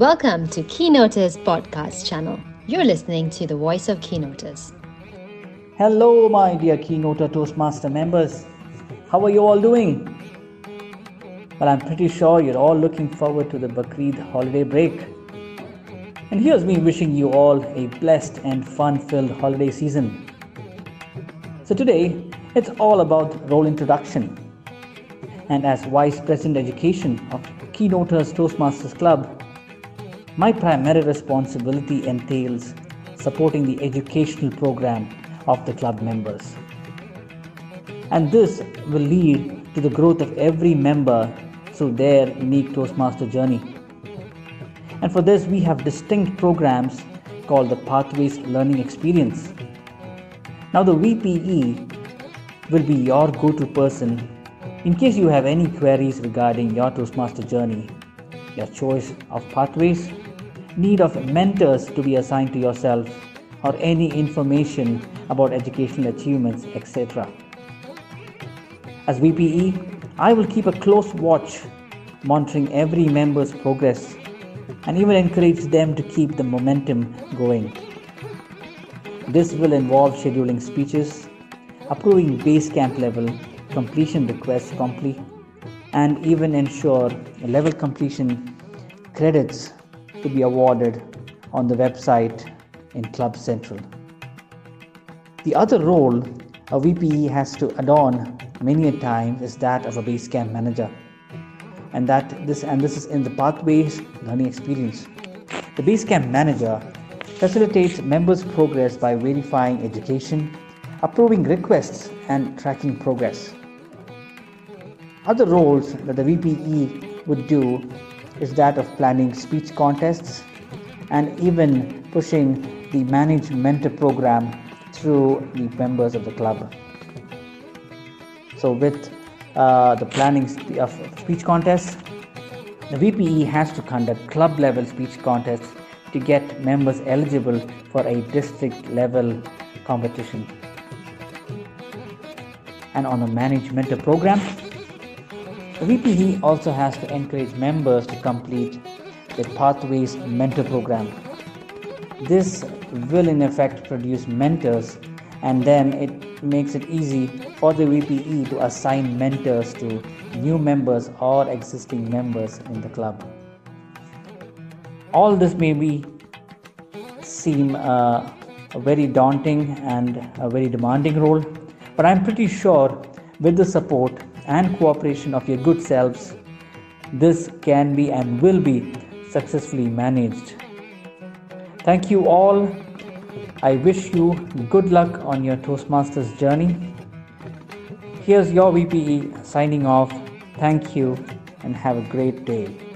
Welcome to Keynoters podcast channel. You're listening to the voice of Keynoters. Hello, my dear Keynoter Toastmaster members. How are you all doing? Well, I'm pretty sure you're all looking forward to the Bakrid holiday break. And here's me wishing you all a blessed and fun filled holiday season. So, today it's all about role introduction. And as Vice President Education of Keynoters Toastmasters Club, my primary responsibility entails supporting the educational program of the club members. And this will lead to the growth of every member through their unique Toastmaster journey. And for this, we have distinct programs called the Pathways Learning Experience. Now, the VPE will be your go to person in case you have any queries regarding your Toastmaster journey, your choice of pathways, need of mentors to be assigned to yourself, or any information about educational achievements, etc. As VPE, I will keep a close watch, monitoring every member's progress, and even encourage them to keep the momentum going. This will involve scheduling speeches, approving base camp level completion requests promptly, and even ensure level completion credits to be awarded on the website in Club Central. The other role a VPE has to adorn many a time is that of a base camp manager. And that this and this is in the pathways learning experience. The base camp manager facilitates members' progress by verifying education, approving requests, and tracking progress. Other roles that the VPE would do is that of planning speech contests and even pushing the managed mentor program through the members of the club. So, with uh, the planning of speech contests, the VPE has to conduct club level speech contests to get members eligible for a district level competition. And on the managed mentor program, VPE also has to encourage members to complete the Pathways Mentor Program. This will, in effect, produce mentors and then it makes it easy for the VPE to assign mentors to new members or existing members in the club. All this may be seem uh, a very daunting and a very demanding role, but I'm pretty sure with the support and cooperation of your good selves, this can be and will be successfully managed. Thank you all. I wish you good luck on your Toastmasters journey. Here's your VPE signing off. Thank you and have a great day.